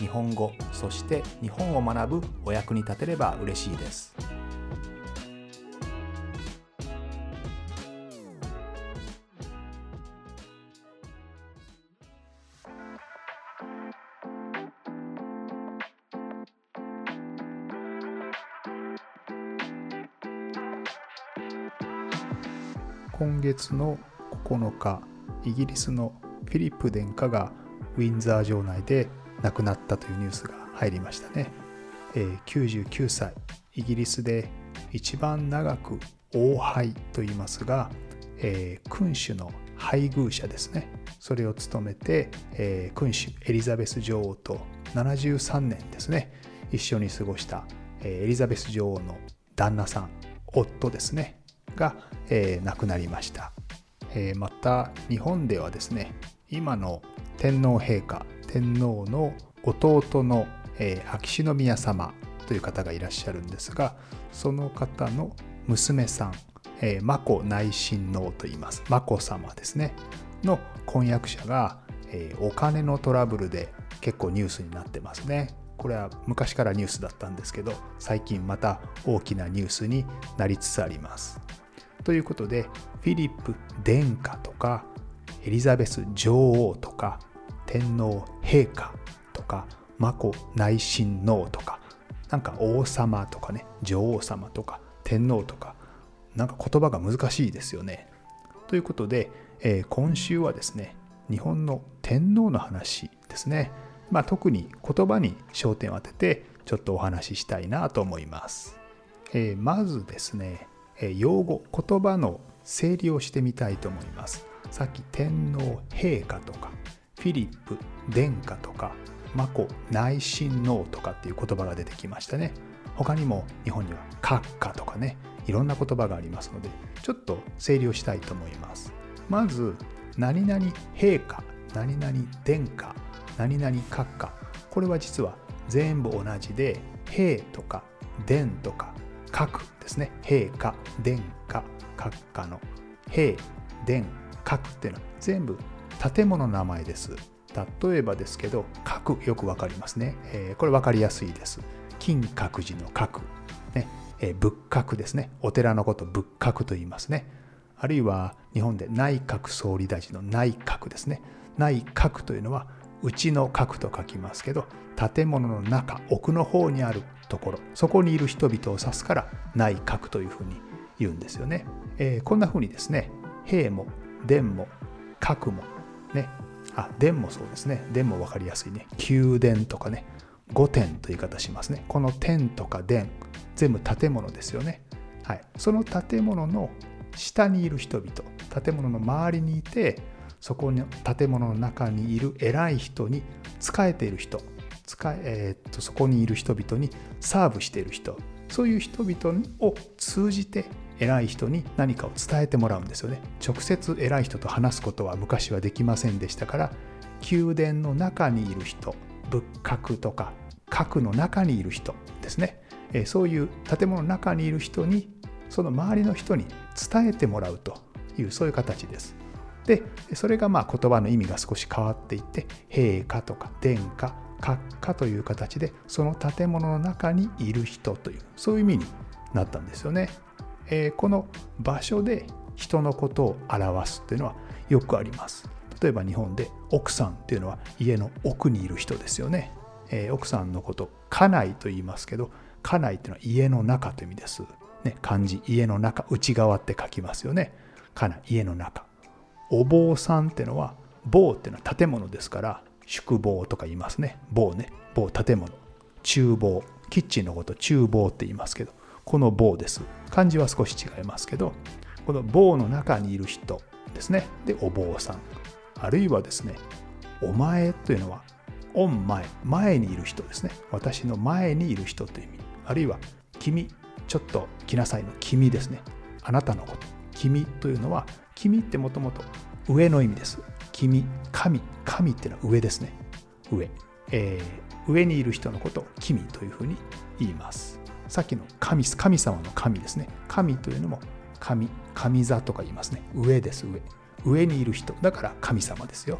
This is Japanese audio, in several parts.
日本語そして日本を学ぶお役に立てれば嬉しいです。今月の9日イギリスのフィリップ殿下がウィンザー城内で亡くなったというニュースが入りましたね、えー、99歳イギリスで一番長く王杯と言いますが、えー、君主の配偶者ですね。それを務めて、えー、君主エリザベス女王と73年ですね。一緒に過ごした、えー、エリザベス女王の旦那さん夫ですね。が、えー、亡くなりました、え、また日本ではですね今の天皇陛下天皇の弟の、えー、秋篠宮様という方がいらっしゃるんですがその方の娘さん、えー、眞子内親王と言います。眞子さまですね。の婚約者が、えー、お金のトラブルで結構ニュースになってますね。これは昔からニュースだったんですけど最近また大きなニュースになりつつあります。ということでフィリップ殿下とかエリザベス女王とか天皇陛下とか眞子内親王とかなんか王様とかね女王様とか天皇とかなんか言葉が難しいですよね。ということで、えー、今週はですね日本の天皇の話ですね、まあ、特に言葉に焦点を当ててちょっとお話ししたいなと思います。えー、まずですねえ用語言葉の整理をしてみたいと思いますさっき天皇陛下とかフィリップ殿下とか眞子内親王とかっていう言葉が出てきましたね。他にも日本には閣下とかねいろんな言葉がありますのでちょっと整理をしたいと思います。まず何々陛下何々殿下何々閣下。これは実は全部同じで陛とか殿とか閣ですね。陛下殿下閣下の陛殿閣っていうのは全部建物の名前です。例えばですけど閣よくわかりますね、えー、これ分かりやすいです。金閣寺の閣、ね。えー、仏閣ですね。お寺のこと仏閣と言いますね。あるいは日本で内閣総理大臣の内閣ですね。内閣というのは内の閣と書きますけど建物の中奥の方にあるところ。そこにいる人々を指すから内閣というふうに言うんですよね、えー、こんなふうにですね。兵も殿も閣もね。あ殿もそうですね。殿も分かりやすいね。宮殿とかね。御殿という言い方しますね。この殿とか殿全部建物ですよね。はい。その建物の下にいる人々建物の周りにいてそこの建物の中にいる偉い人に仕えている人使えー、っとそこにいる人々にサーブしている人そういう人々を通じて偉い人に何かを伝えてもらうんですよね。直接偉い人と話すことは昔はできませんでしたから宮殿の中にいる人仏閣とか核の中にいる人ですね。そういう建物の中にいる人にその周りの人に伝えてもらうというそういう形です。でそれがまあ言葉の意味が少し変わっていって陛下とか殿下閣下という形でその建物の中にいる人というそういう意味になったんですよね。え、この場所で人のことを表すっていうのはよくあります。例えば日本で奥さんっていうのは家の奥にいる人ですよね。え、奥さんのこと家内と言いますけど家内っていうのは家の中という意味です。ね、漢字家の中内側って書きますよね。家内家の中。お坊さんっていうのは坊っていうのは建物ですから宿坊とか言いますね。坊ね。坊、建物。厨房。キッチンのこと厨房って言いますけど、この坊です。漢字は少し違いますけど、この坊の中にいる人ですね。で、お坊さん。あるいはですね、お前というのは、御前、前にいる人ですね。私の前にいる人という意味。あるいは君ちょっと来なさいの君ですねあなたのこと君というのは君ってもともと上の意味です君神神っていうのは上ですね上、えー、上にいる人のことを君というふうに言いますさっきの神神様の神ですね。神というのも神神座とか言いますね。上です上。上にいる人。だから神様ですよ。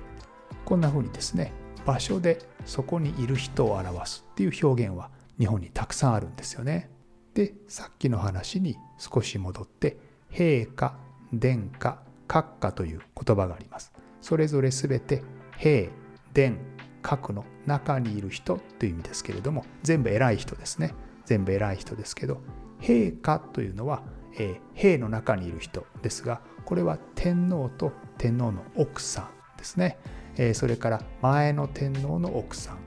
こんなふうにですね場所でそこにいる人を表すっていう表現は日本にたくさんあるんですよね。でさっきの話に少し戻って陛下殿下閣下という言葉があります。それぞれ全て陛殿閣の中にいる人という意味ですけれども全部偉い人ですね。全部偉い人ですけど陛下というのは、えー、兵の中にいる人ですがこれは天皇と天皇の奥さんですね、えー、それから前の天皇の奥さん。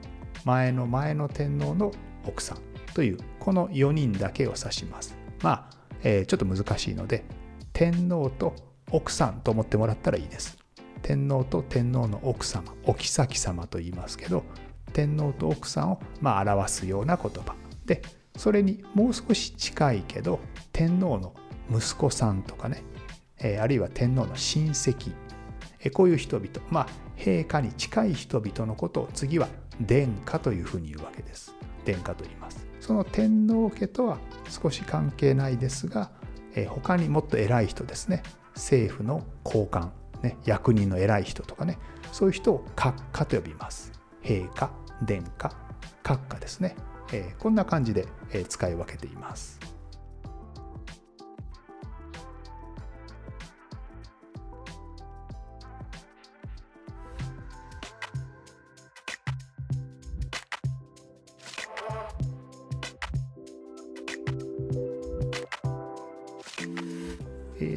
前の前の天皇の奥さんというこの4人だけを指します。まあ、えー、ちょっと難しいので天皇と奥さんと思ってもらったらいいです。天皇と天皇の奥様お妃様と言いますけど天皇と奥さんをまあ表すような言葉。でそれにもう少し近いけど天皇の息子さんとかね、あるいは天皇の親戚、こういう人々まあ陛下に近い人々のことを次は殿下というふうに言うわけです。殿下と言います。その天皇家とは少し関係ないですが、他にもっと偉い人ですね。政府の高官、ね、役人の偉い人とかね。そういう人を閣下と呼びます。陛下殿下閣下ですね。えこんな感じで、え使い分けています。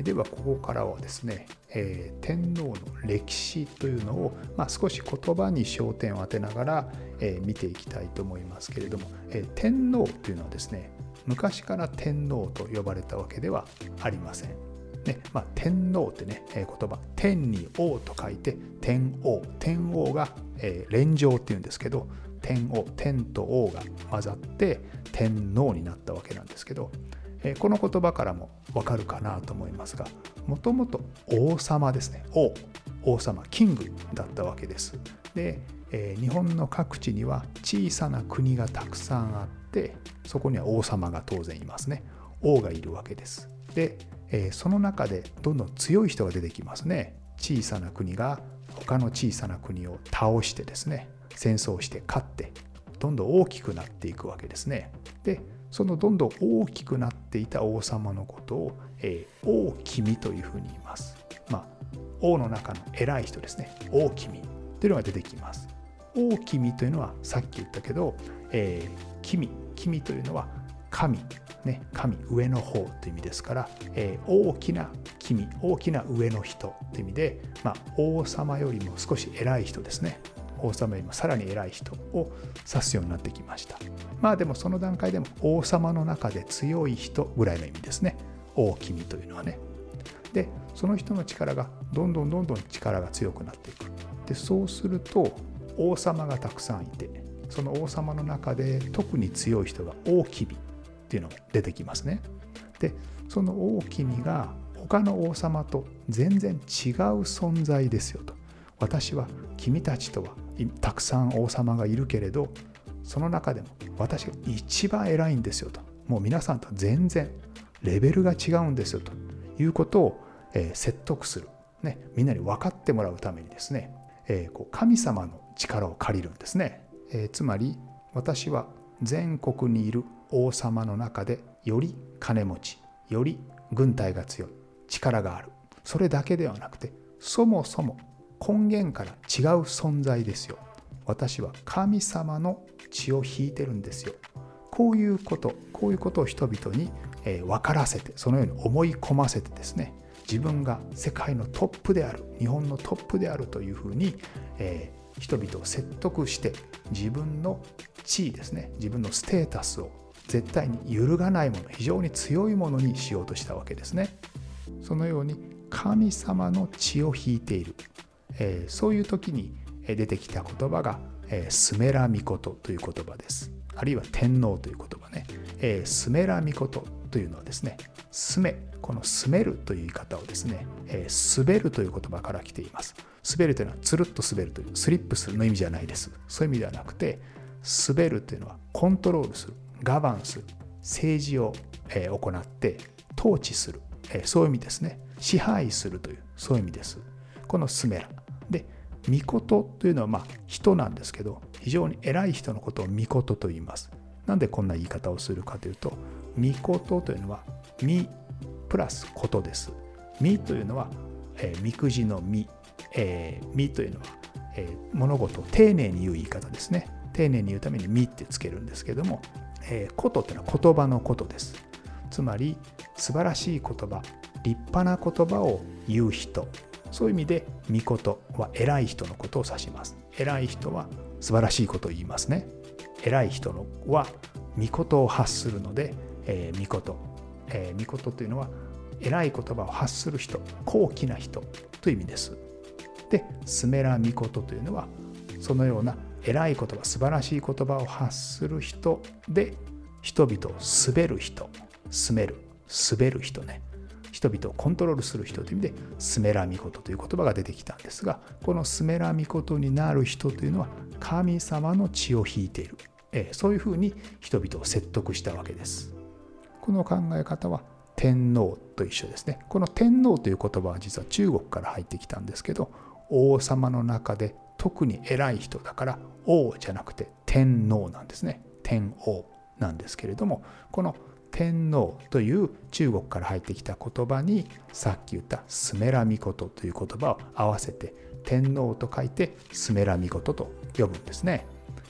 ではここからはですね、えー、天皇の歴史というのを、まあ、少し言葉に焦点を当てながら、えー、見ていきたいと思いますけれども、えー、天皇というのはですね昔から天皇と呼ばれたわけではありません。ねまあ、天皇ってね、えー、言葉天に王と書いて天王天王が、えー、連城っていうんですけど天王天と王が混ざって天皇になったわけなんですけどえこの言葉からもわかるかなと思いますがもともと王様ですね。王王様キングだったわけです。で、えー、日本の各地には小さな国がたくさんあってそこには王様が当然いますね。王がいるわけです。で、えー、その中でどんどん強い人が出てきますね。小さな国が他の小さな国を倒してですね戦争して勝ってどんどん大きくなっていくわけですね。でそのどんどん大きくなっていた王様のことを、えー、王君というふうに言います。まあ、王の中の偉い人ですね。王君というのが出てきます。王君というのはさっき言ったけど、えー、君、君というのは神、ね、神、上の方という意味ですから、えー、大きな君、大きな上の人という意味で、まあ、王様よりも少し偉い人ですね。王様よりもさらに偉い人を指すようになってきました。まあでもその段階でも王様の中で強い人ぐらいの意味ですね。王君というのはね。でその人の力がどんどんどんどん力が強くなっていく。でそうすると王様がたくさんいてその王様の中で特に強い人が王君っていうのが出てきますね。でその王君が他の王様と全然違う存在ですよと。私は君たちとはたくさん王様がいるけれどその中でも私が一番偉いんですよと。もう皆さんと全然レベルが違うんですよと。いうことを、え、説得する、ね、みんなに分かってもらうためにですね、え、こう神様の力を借りるんですね、え、つまり私は全国にいる王様の中でより金持ちより軍隊が強い力がある。それだけではなくてそもそも根源から違う存在ですよ。私は神様の血を引いてるんですよ。こういうことこういうことを人々に分からせてそのように思い込ませてですね自分が世界のトップである日本のトップであるというふうに、えー、人々を説得して自分の地位ですね自分のステータスを絶対に揺るがないもの非常に強いものにしようとしたわけですね。そのように神様の血を引いている。え、そういう時に出てきた言葉が、え、スメラミコトという言葉です。あるいは天皇という言葉ね。え、スメラミコトというのはですね、スメ、このスメるという言い方をですね、えー、滑るという言葉から来ています。滑るというのはつるっと滑るという、スリップするの意味じゃないです。そういう意味ではなくて、滑るというのはコントロールする、ガバンする、政治を、え、行って統治する、え、そういう意味ですね。支配するという、そういう意味です。このスメラ。で、ミコトというのはまあ人なんですけど、非常に偉い人のことをミコトと言います。なんでこんな言い方をするかというと、ミコトというのは、ミプラスことです。ミというのは、えー、みくじのみ、えー、みというのは、えー、物事を丁寧に言う言い方ですね。丁寧に言うためにみってつけるんですけども、えー、ことというのは言葉のことです。つまり、素晴らしい言葉、立派な言葉を言う人、そういう意味で、みことは偉い人のことを指します。偉い人は素晴らしいことを言いますね。偉い人のは、みことを発するので、えー、みこと。えー、みことというのは、偉い言葉を発する人、高貴な人という意味です。で、スメラミコトというのは、そのような偉い言葉、素晴らしい言葉を発する人で、人々を滑る人、滑る、滑る人ね。人々をコントロールする人という意味で、スメラミコトという言葉が出てきたんですが、このスメラミコトになる人というのは、神様の血を引いている。えそういうふうに人々を説得したわけです。この考え方は天皇と一緒ですね。この天皇という言葉は実は中国から入ってきたんですけど、王様の中で特に偉い人だから王じゃなくて天皇なんですね。天王なんですけれども、この天皇という中国から入ってきた言葉にさっき言ったスメラミコトという言葉を合わせて天皇と書いてスメラミコトと呼ぶんですね。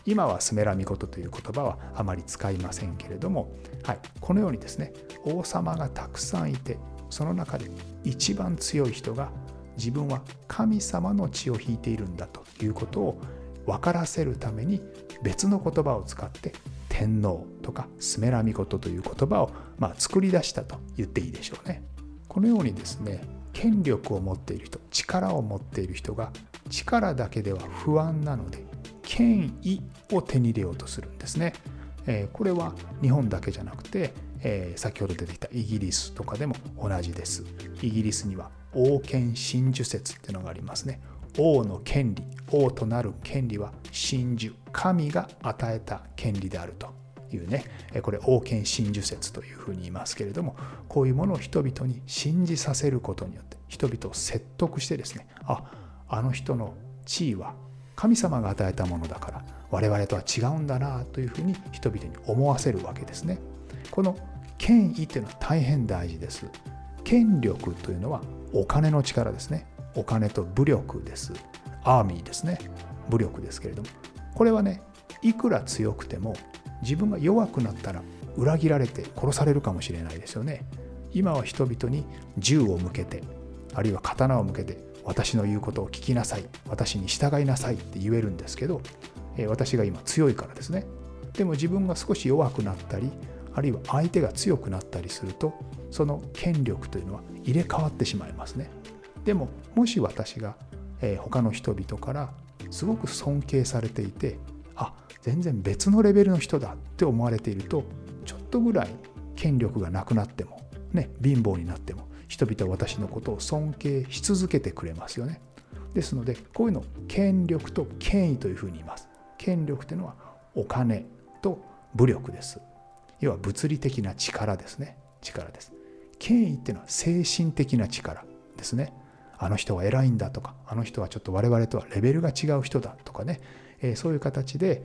今はスメラミコトという言葉はあまり使いませんけれども、はい、このようにですね王様がたくさんいてその中で一番強い人が自分は神様の血を引いているんだということを分からせるために別の言葉を使って天皇とかスメラミコトという言葉をまあ作り出したと言っていいでしょうね。このようにですね権力を持っている人力を持っている人が力だけでは不安なので権威を手に入れようとするんですね。えこれは日本だけじゃなくて、え先ほど出てきたイギリスとかでも同じです。イギリスには王権真珠説っていうのがありますね。王の権利、王となる権利は真珠、神が与えた権利であるというね、これ王権真珠説というふうに言いますけれども、こういうものを人々に信じさせることによって、人々を説得してですね、あ、あの人の地位は神様が与えたものだから我々とは違うんだなというふうに人々に思わせるわけですね。この権威というのは大変大事です。権力というのはお金の力ですね。お金と武力です。アーミーですね。武力ですけれども。これはね、いくら強くても自分が弱くなったら裏切られて殺されるかもしれないですよね。今は人々に銃を向けて、あるいは刀を向けて私の言うことを聞きなさい私に従いなさいって言えるんですけど、私が今強いからですねでも自分が少し弱くなったりあるいは相手が強くなったりするとその権力というのは入れ替わってしまいますねでももし私が、え他の人々からすごく尊敬されていてあ全然別のレベルの人だって思われているとちょっとぐらい権力がなくなってもね貧乏になっても人々は私のことを尊敬し続けてくれますよね。ですのでこういうのを権力と権威というふうに言います。権力というのはお金と武力です。要は物理的な力ですね。力です。権威っていうのは精神的な力ですね。あの人は偉いんだとか、あの人はちょっと我々とはレベルが違う人だとかね、えー、そういう形で、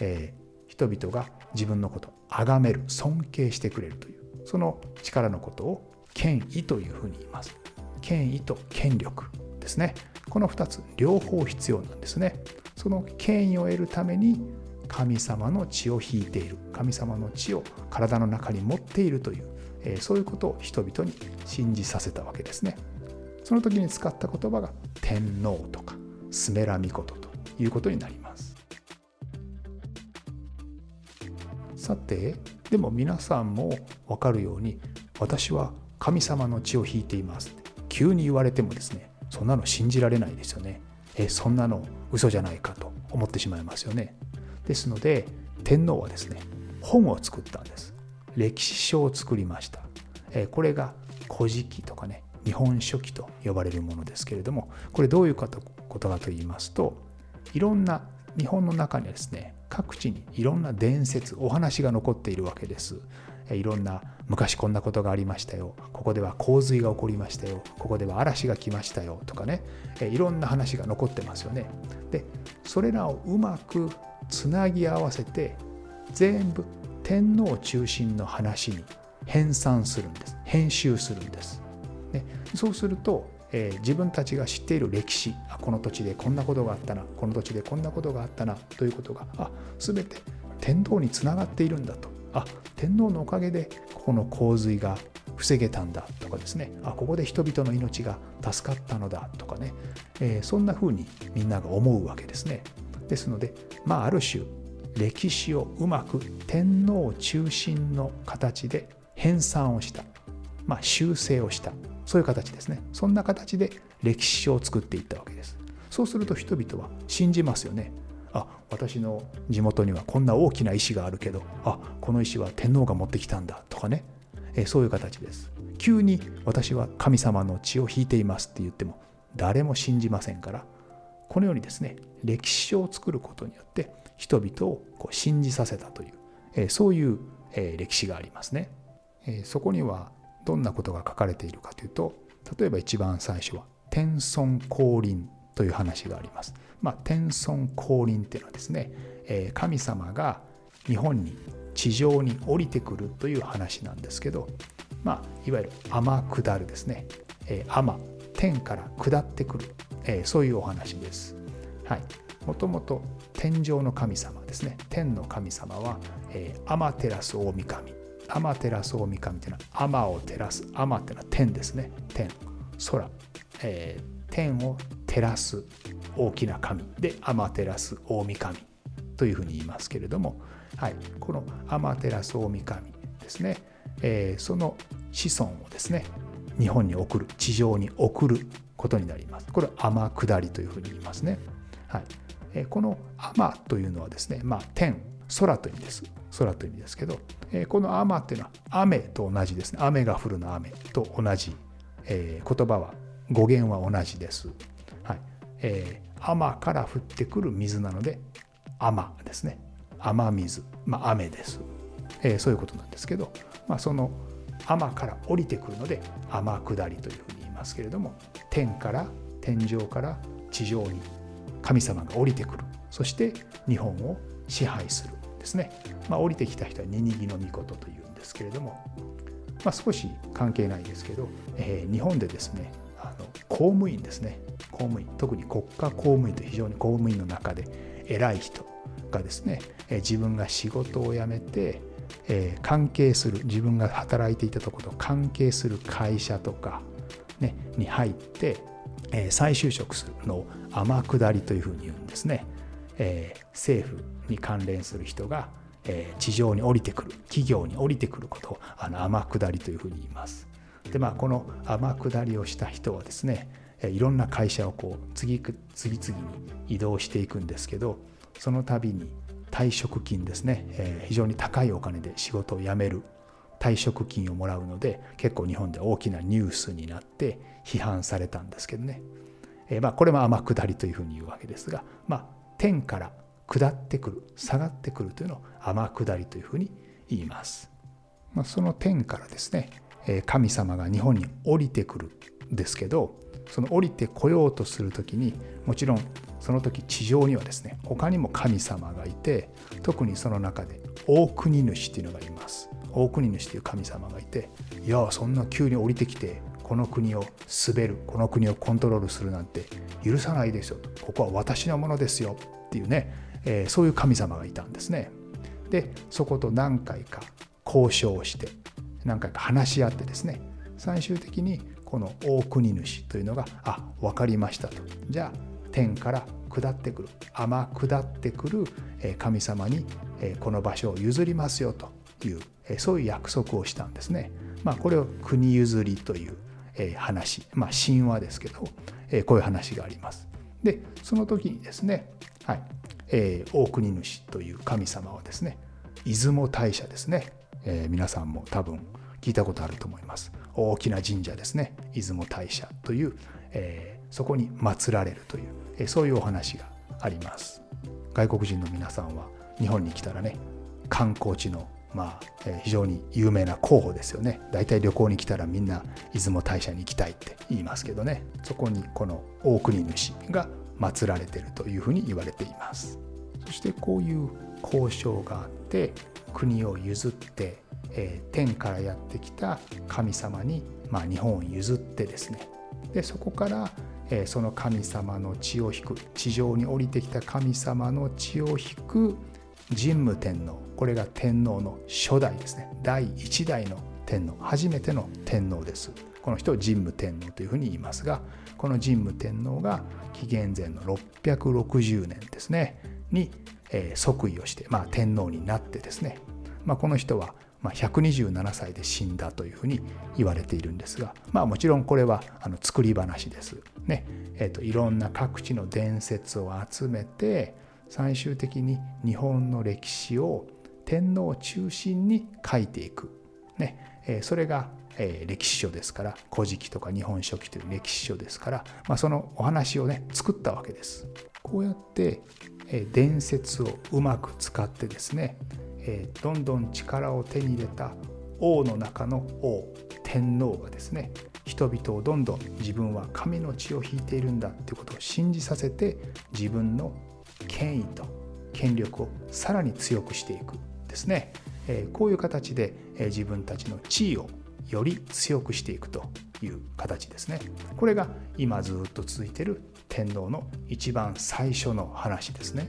えー、人々が自分のことを崇める、尊敬してくれるという、その力のことを権威というふうに言います。権威と権力ですね。この2つ両方必要なんですね。その権威を得るために神様の血を引いている神様の血を体の中に持っているという、そういうことを人々に信じさせたわけですね。その時に使った言葉が天皇とかスメラミコトということになります。さてでも皆さんも分かるように私は神様の血を引いています急に言われてもですねそんなの信じられないですよねえそんなの嘘じゃないかと思ってしまいますよねですので天皇はですね本を作ったんです歴史書を作りました。えこれが古事記とかね日本書紀と呼ばれるものですけれどもこれどういうことかと言いますといろんな日本の中にはですね各地にいろんな伝説お話が残っているわけです。いろんな昔こんなことがありましたよここでは洪水が起こりましたよここでは嵐が来ましたよとかねいろんな話が残ってますよね。でそれらをうまくつなぎ合わせて全部天皇中心の話に編纂するんです編集するんです。ね、そうすると、えー、自分たちが知っている歴史あこの土地でこんなことがあったなこの土地でこんなことがあったなということがあ全て天皇につながっているんだと。あ天皇のおかげでここの洪水が防げたんだとかですね。あここで人々の命が助かったのだとかね、えー、そんな風にみんなが思うわけですね。ですのでまあある種歴史をうまく天皇中心の形で編纂をした、まあ、修正をした。そういう形ですね。そんな形で歴史書を作っていったわけです。そうすると人々は信じますよね。あ私の地元にはこんな大きな石があるけどあこの石は天皇が持ってきたんだとかね。えそういう形です。急に私は神様の血を引いていますって言っても誰も信じませんからこのようにですね歴史書を作ることによって人々をこう信じさせたという、えそういう、え歴史がありますね、えそこにはどんなことが書かれているかというと例えば一番最初は天孫降臨という話があります。まあ、天孫降臨っていうのはですね、え神様が日本に地上に降りてくるという話なんですけど、まあ、いわゆる天下るですね、え天天から下ってくる、えそういうお話です。はい、もともと天上の神様ですね。天の神様は、えー、天照大神。天照大神というのは天を照らす天っていうのは天ですね。天。空、えー、天を照らす大きな神。で天照大神。というふうに言いますけれども、はい、この天照大神ですね、えー、その子孫をですね日本に送る地上に送ることになります。これは天下りというふうに言いますね、はい、この天というのはですね、まあ、天空という意味です。空という意味ですけどこの天っていうのは雨と同じですね。雨が降るの雨と同じ、えー、言葉は語源は同じです、はい。えー、天から降ってくる水なので雨ですね。雨水、まあ、雨です、えー、そういうことなんですけど、まあ、その天から降りてくるので天下りというふうに言いますけれども天から天上から地上に神様が降りてくる。そして日本を支配する。ですね、まあ、降りてきた人はニニギの御事というんですけれども、まあ、少し関係ないですけど、えー、日本でですねあの公務員ですね公務員特に国家公務員と非常に公務員の中で偉い人がですね、えー、自分が仕事を辞めて、えー、関係する自分が働いていたところと関係する会社とか、ね、に入って、え、再就職するのを天下りというふうに言うんですね。えー、政府に関連する人が、えー、地上に降りてくる企業に降りてくることをあの天下りというふうに言います。でまあこの天下りをした人はですねいろんな会社をこう次次々に移動していくんですけどその度に退職金ですね、えー、非常に高いお金で仕事を辞める退職金をもらうので結構日本で大きなニュースになって批判されたんですけどね、えー、まあこれも天下りというふうに言うわけですがまあ天から下ってくる下がってくるというのを天下りというふうに言います。まあ、その天からですね神様が日本に降りてくるんですけどその降りてこようとする時にもちろんその時地上にはですね他にも神様がいて特にその中で大国主というのがいます。大国主という神様がいていやそんな急に降りてきてこの国を滑るこの国をコントロールするなんて許さないですよ。ここは私のものですよ。っていうね、えー、そういう神様がいたんですね。でそこと何回か交渉して何回か話し合ってですね最終的にこの大国主というのがあ分かりましたとじゃあ天から下ってくる天下ってくる神様にこの場所を譲りますよというそういう約束をしたんですね。まあ、これを国譲りという話、まあ、神話ですけどこういう話があります。でその時にですねはいえー、大国主という神様はですね出雲大社ですね、えー、皆さんも多分聞いたことあると思います。大きな神社ですね。出雲大社という、えー、そこに祀られるという、えー、そういうお話があります。外国人の皆さんは日本に来たらね観光地のまあ、え非常に有名な候補ですよね。大体旅行に来たらみんな出雲大社に行きたいって言いますけどね。そこにこの大国主が祀られているというふうに言われています。そしてこういう交渉があって国を譲って、えー、天からやってきた神様に、まあ、日本を譲ってですね。でそこから、えー、その神様の血を引く地上に降りてきた神様の血を引く神武天皇これが天皇の初代ですね。第1代の天皇初めての天皇です。この人を神武天皇というふうに言いますがこの神武天皇が紀元前の660年ですね。に、即位をして、まあ、天皇になってですね、まあ、この人は127歳で死んだというふうに言われているんですが、まあ、もちろんこれはあの作り話です。ねえーと、いろんな各地の伝説を集めて最終的に日本の歴史を天皇を中心に書いていく、ねえー、それが、えー、歴史書ですから「古事記」とか「日本書紀」という歴史書ですから、まあ、そのお話をね作ったわけです。こうやって、伝説をうまく使ってですね、どんどん力を手に入れた王の中の王天皇がですね人々をどんどん自分は神の血を引いているんだということを信じさせて自分の権威と権力をさらに強くしていくですね、こういう形で、自分たちの地位をより強くしていくという形ですね。これが今ずっと続いている天皇の一番最初の話ですね。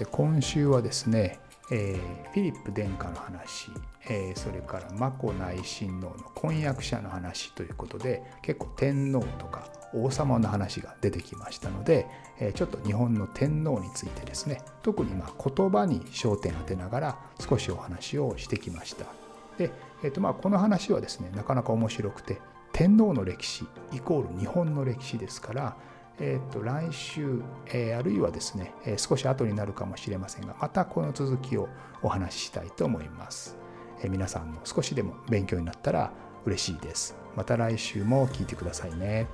て今週はですね、えー、フィリップ殿下の話、えー、それから眞子内親王の婚約者の話ということで結構天皇とか王様の話が出てきましたので、えー、ちょっと日本の天皇についてですね特にま言葉に焦点を当てながら少しお話をしてきました。で、えーとまあ、この話はですねなかなか面白くて天皇の歴史イコール日本の歴史ですからえー、と来週、えー、あるいはですね、えー、少し後になるかもしれませんがまたこの続きをお話ししたいと思います、えー、皆さんも少しでも勉強になったら嬉しいです。また来週も聞いてくださいね。